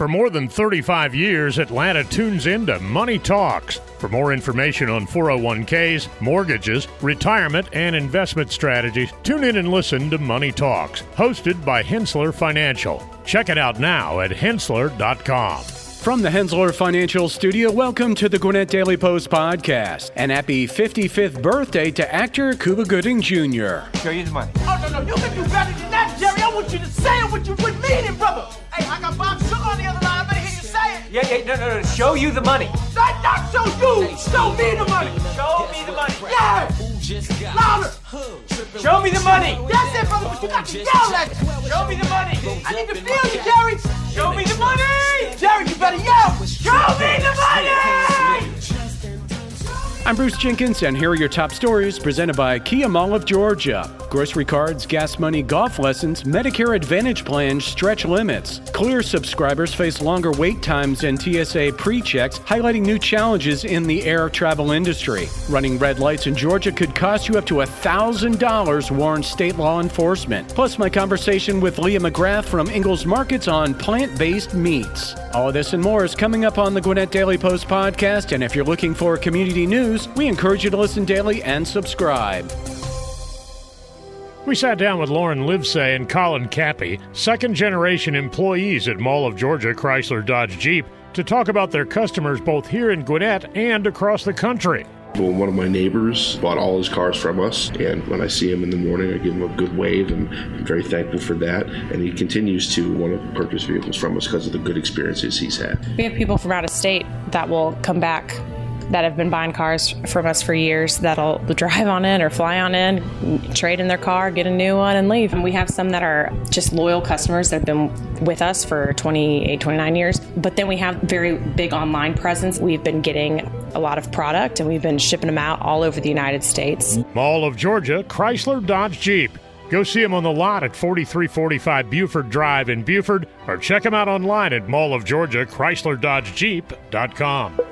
For more than 35 years, Atlanta tunes into Money Talks. For more information on 401ks, mortgages, retirement, and investment strategies, tune in and listen to Money Talks, hosted by Henssler Financial. Check it out now at henssler.com. From the Henssler Financial Studio, welcome to the Gwinnett Daily Post podcast. And happy 55th birthday to actor Cuba Gooding Jr. Show you the money. Oh, no, no, you can do better than that, Jerry. I want you to say it what you would mean it, brother. Hey, I got Bob Sugar on the other line. I better hear you say it. Yeah, yeah, no, no, no. Show you the money. Not, not show you. Show me the money. Show me the money. Yeah. Louder. Show me the money. That's it, brother, but you got to yell at me. Show me the money. I need to feel you, Jerry. Show me the money. Jerry, you better yell. Show me the money. I'm Bruce Jenkins, and here are your top stories presented by Kia Mall of Georgia. Grocery cards, gas money, golf lessons, Medicare Advantage plans stretch limits. Clear subscribers face longer wait times and TSA pre checks, highlighting new challenges in the air travel industry. Running red lights in Georgia could cost you up to $1,000, warns state law enforcement. Plus, my conversation with Leah McGrath from Ingles Markets on plant based meats. All this and more is coming up on the Gwinnett Daily Post podcast, and if you're looking for community news, we encourage you to listen daily and subscribe. We sat down with Lauren Livesay and Colin Cappy, second generation employees at Mall of Georgia Chrysler Dodge Jeep, to talk about their customers both here in Gwinnett and across the country. Well, one of my neighbors bought all his cars from us, and when I see him in the morning, I give him a good wave, and I'm very thankful for that. And he continues to want to purchase vehicles from us because of the good experiences he's had. We have people from out of state that will come back that have been buying cars from us for years that'll drive on in or fly on in, trade in their car, get a new one, and leave. And we have some that are just loyal customers that have been with us for 28, 29 years. But then we have very big online presence. We've been getting a lot of product and we've been shipping them out all over the United States. Mall of Georgia Chrysler Dodge Jeep. Go see them on the lot at 4345 Buford Drive in Buford or check them out online at mallofgeorgia.chrysler-dodge-jeep.com.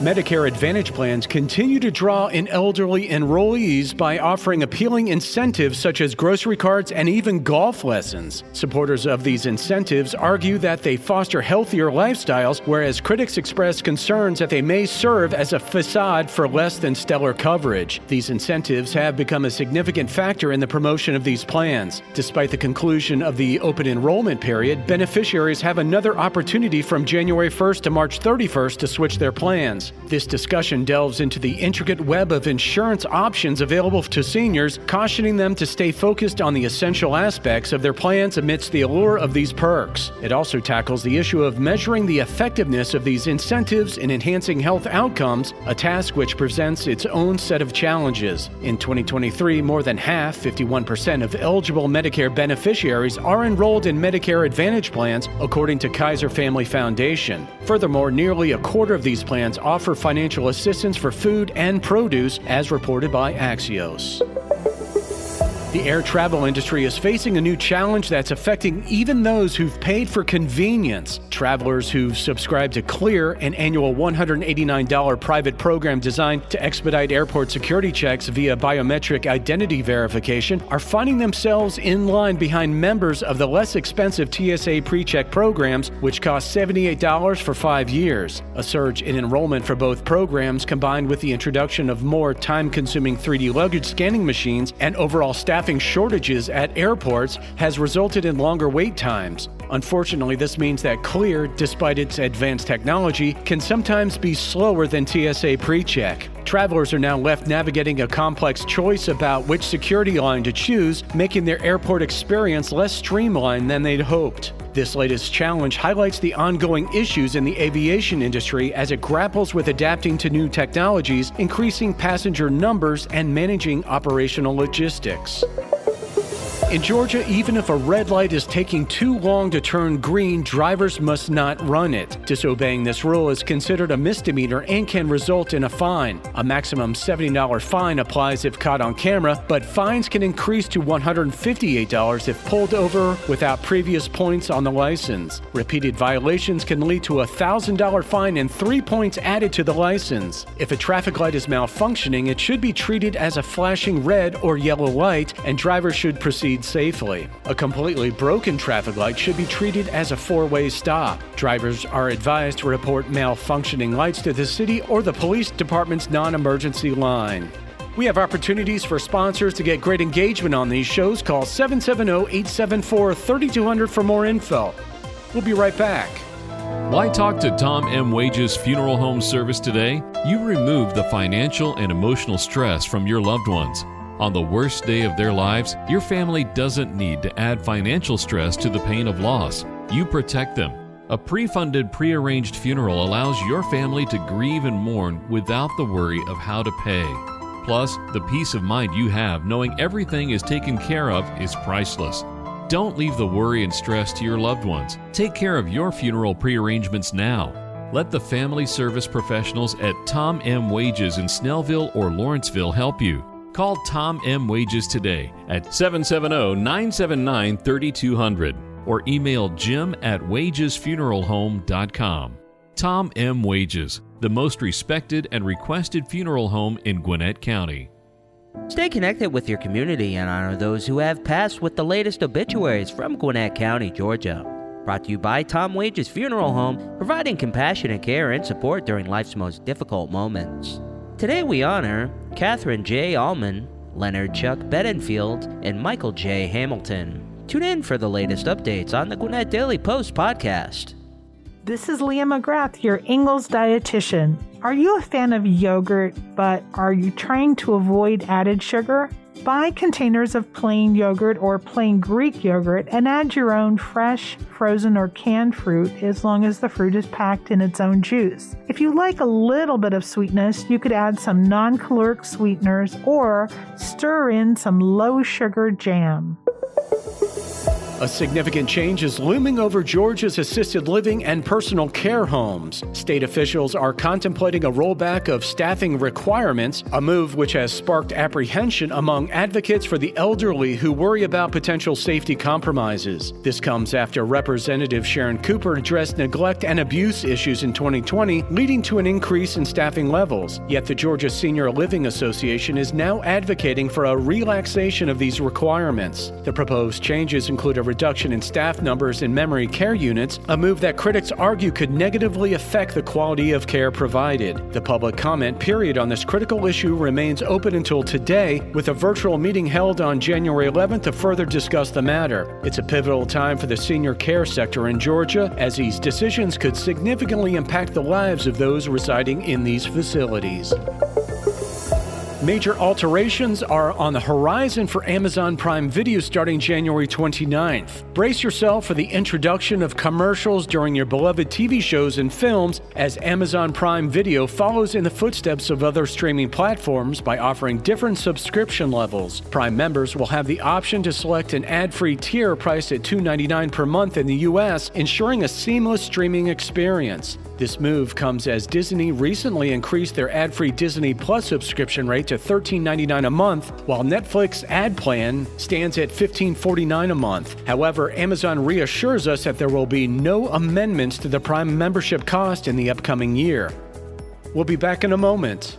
Medicare Advantage plans continue to draw in elderly enrollees by offering appealing incentives such as grocery cards and even golf lessons. Supporters of these incentives argue that they foster healthier lifestyles, whereas critics express concerns that they may serve as a facade for less than stellar coverage. These incentives have become a significant factor in the promotion of these plans. Despite the conclusion of the open enrollment period, beneficiaries have another opportunity from January 1st to March 31st to switch their plans. This discussion delves into the intricate web of insurance options available to seniors, cautioning them to stay focused on the essential aspects of their plans amidst the allure of these perks. It also tackles the issue of measuring the effectiveness of these incentives in enhancing health outcomes, a task which presents its own set of challenges. In 2023, more than half, 51% of eligible Medicare beneficiaries are enrolled in Medicare Advantage plans, according to Kaiser Family Foundation. Furthermore, nearly a quarter of these plans offer financial assistance for food and produce, as reported by Axios. The air travel industry is facing a new challenge that's affecting even those who've paid for convenience. Travelers who've subscribed to Clear, an annual $189 private program designed to expedite airport security checks via biometric identity verification, are finding themselves in line behind members of the less expensive TSA pre check programs, which cost $78 for five years. A surge in enrollment for both programs, combined with the introduction of more time consuming 3D luggage scanning machines and overall staffing shortages at airports has resulted in longer wait times. Unfortunately, this means that Clear, despite its advanced technology, can sometimes be slower than TSA PreCheck. Travelers are now left navigating a complex choice about which security line to choose, making their airport experience less streamlined than they'd hoped. This latest challenge highlights the ongoing issues in the aviation industry as it grapples with adapting to new technologies, increasing passenger numbers, and managing operational logistics. In Georgia, even if a red light is taking too long to turn green, drivers must not run it. Disobeying this rule is considered a misdemeanor and can result in a fine. A maximum $70 fine applies if caught on camera, but fines can increase to $158 if pulled over without previous points on the license. Repeated violations can lead to a $1,000 fine and three points added to the license. If a traffic light is malfunctioning, it should be treated as a flashing red or yellow light, and drivers should proceed proceed safely. A completely broken traffic light should be treated as a four way stop. Drivers are advised to report malfunctioning lights to the city or the police department's non emergency line. We have opportunities for sponsors to get great engagement on these shows. Call 770 874 3200 for more info. We'll be right back. Why talk to Tom M. Wages Funeral Home Service today? You remove the financial and emotional stress from your loved ones. On the worst day of their lives, your family doesn't need to add financial stress to the pain of loss. You protect them. A pre funded, pre arranged funeral allows your family to grieve and mourn without the worry of how to pay. Plus, the peace of mind you have knowing everything is taken care of is priceless. Don't leave the worry and stress to your loved ones. Take care of your funeral prearrangements now. Let the family service professionals at Tom M. Wages in Snellville or Lawrenceville help you. Call Tom M. Wages today at 770 979 3200 or email jim at wagesfuneralhome.com. Tom M. Wages, the most respected and requested funeral home in Gwinnett County. Stay connected with your community and honor those who have passed with the latest obituaries from Gwinnett County, Georgia. Brought to you by Tom Wages Funeral Home, providing compassionate care and support during life's most difficult moments. Today we honor Catherine J. Allman, Leonard Chuck Bedenfield, and Michael J. Hamilton. Tune in for the latest updates on the Gwinnett Daily Post podcast. This is Leah McGrath, your Ingles dietitian. Are you a fan of yogurt, but are you trying to avoid added sugar? Buy containers of plain yogurt or plain Greek yogurt and add your own fresh, frozen, or canned fruit as long as the fruit is packed in its own juice. If you like a little bit of sweetness, you could add some non caloric sweeteners or stir in some low sugar jam. A significant change is looming over Georgia's assisted living and personal care homes. State officials are contemplating a rollback of staffing requirements, a move which has sparked apprehension among advocates for the elderly who worry about potential safety compromises. This comes after Representative Sharon Cooper addressed neglect and abuse issues in 2020, leading to an increase in staffing levels. Yet the Georgia Senior Living Association is now advocating for a relaxation of these requirements. The proposed changes include a reduction in staff numbers in memory care units, a move that critics argue could negatively affect the quality of care provided. The public comment period on this critical issue remains open until today, with a virtual meeting held on January 11th to further discuss the matter. It's a pivotal time for the senior care sector in Georgia, as these decisions could significantly impact the lives of those residing in these facilities. Major alterations are on the horizon for Amazon Prime Video starting January 29th. Brace yourself for the introduction of commercials during your beloved TV shows and films as Amazon Prime Video follows in the footsteps of other streaming platforms by offering different subscription levels. Prime members will have the option to select an ad free tier priced at $2.99 per month in the U.S., ensuring a seamless streaming experience. This move comes as Disney recently increased their ad free Disney Plus subscription rate to $13.99 a month, while Netflix ad plan stands at $15.49 a month. However, Amazon reassures us that there will be no amendments to the Prime membership cost in the upcoming year. We'll be back in a moment.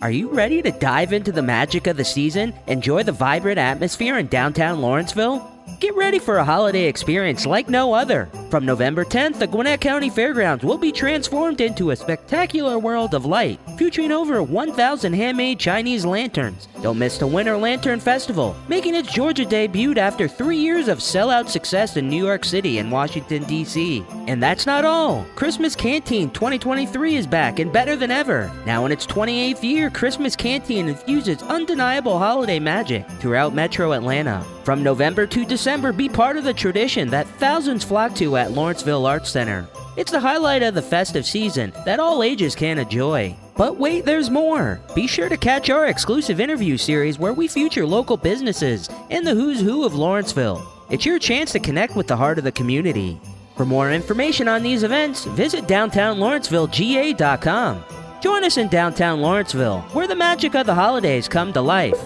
Are you ready to dive into the magic of the season? Enjoy the vibrant atmosphere in downtown Lawrenceville? Get ready for a holiday experience like no other. From November 10th, the Gwinnett County Fairgrounds will be transformed into a spectacular world of light, featuring over 1,000 handmade Chinese lanterns. Don't miss the Winter Lantern Festival, making its Georgia debut after three years of sellout success in New York City and Washington, D.C. And that's not all. Christmas Canteen 2023 is back and better than ever. Now in its 28th year, Christmas Canteen infuses undeniable holiday magic throughout metro Atlanta. From November to December, be part of the tradition that thousands flock to at Lawrenceville Arts Center. It's the highlight of the festive season that all ages can enjoy. But wait, there's more. Be sure to catch our exclusive interview series where we feature local businesses and the who's who of Lawrenceville. It's your chance to connect with the heart of the community. For more information on these events, visit downtownlawrencevillega.com. Join us in downtown Lawrenceville, where the magic of the holidays come to life.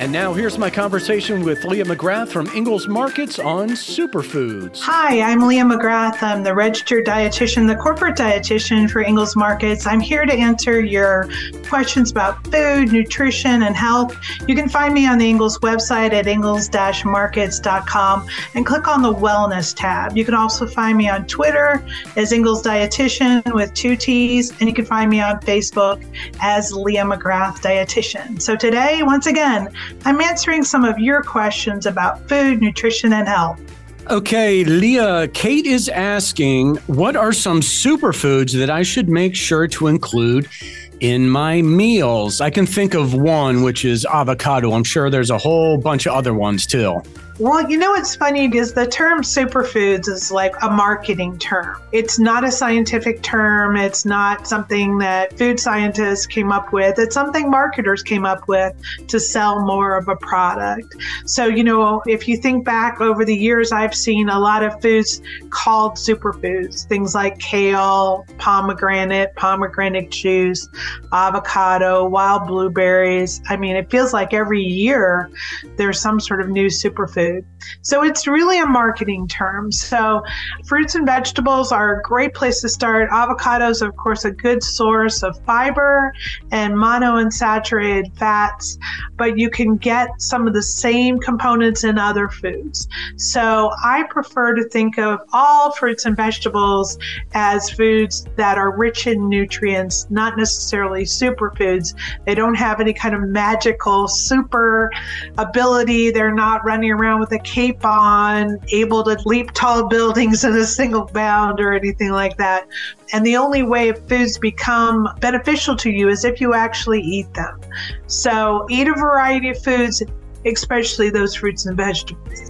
And now here's my conversation with Leah McGrath from Ingles Markets on superfoods. Hi, I'm Leah McGrath. I'm the registered dietitian, the corporate dietitian for Ingles Markets. I'm here to answer your questions about food, nutrition, and health. You can find me on the Ingles website at ingles-markets.com and click on the wellness tab. You can also find me on Twitter as Ingles Dietitian with two T's, and you can find me on Facebook as Leah McGrath Dietitian. So today, once again, I'm answering some of your questions about food, nutrition, and health. Okay, Leah, Kate is asking, what are some superfoods that I should make sure to include in my meals? I can think of one, which is avocado. I'm sure there's a whole bunch of other ones too. Well, you know what's funny is the term superfoods is like a marketing term. It's not a scientific term. It's not something that food scientists came up with. It's something marketers came up with to sell more of a product. So, you know, if you think back over the years, I've seen a lot of foods called superfoods, things like kale, pomegranate, pomegranate juice, avocado, wild blueberries. I mean, it feels like every year there's some sort of new superfood. So it's really a marketing term. So fruits and vegetables are a great place to start. Avocados, of course, a good source of fiber and monounsaturated fats, but you can get some of the same components in other foods. So I prefer to think of all fruits and vegetables as foods that are rich in nutrients, not necessarily superfoods. They don't have any kind of magical super ability. They're not running around with a cape on, able to leap tall buildings in a single bound or anything like that. And the only way foods become beneficial to you is if you actually eat them. So eat a variety of foods, especially those fruits and vegetables.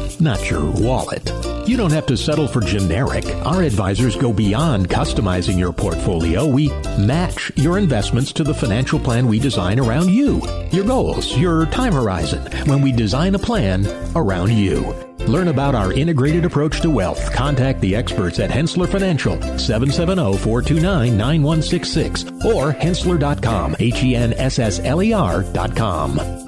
not your wallet. You don't have to settle for generic. Our advisors go beyond customizing your portfolio. We match your investments to the financial plan we design around you, your goals, your time horizon, when we design a plan around you. Learn about our integrated approach to wealth. Contact the experts at Henssler Financial, 770-429-9166 or henssler.com, H-E-N-S-S-L-E-R dot com.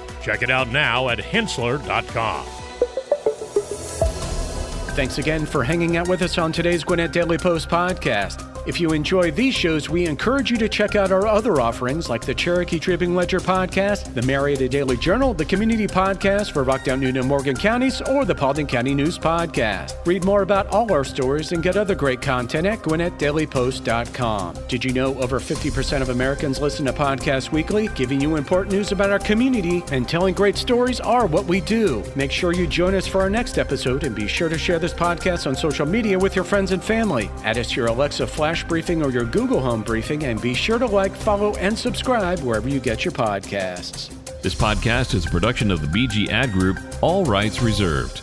Check it out now at henssler.com. Thanks again for hanging out with us on today's Gwinnett Daily Post podcast. If you enjoy these shows, we encourage you to check out our other offerings like the Cherokee Tribune Ledger podcast, the Marietta Daily Journal, the Community Podcast for Rockdale, Newton, and Morgan counties, or the Paulding County News Podcast. Read more about all our stories and get other great content at GwinnettDailyPost.com. Did you know over 50% of Americans listen to podcasts weekly? Giving you important news about our community and telling great stories are what we do. Make sure you join us for our next episode and be sure to share this podcast on social media with your friends and family. Add us your Alexa Flash Briefing or your Google Home Briefing and be sure to like, follow, and subscribe wherever you get your podcasts. This podcast is a production of the BG Ad Group, all rights reserved.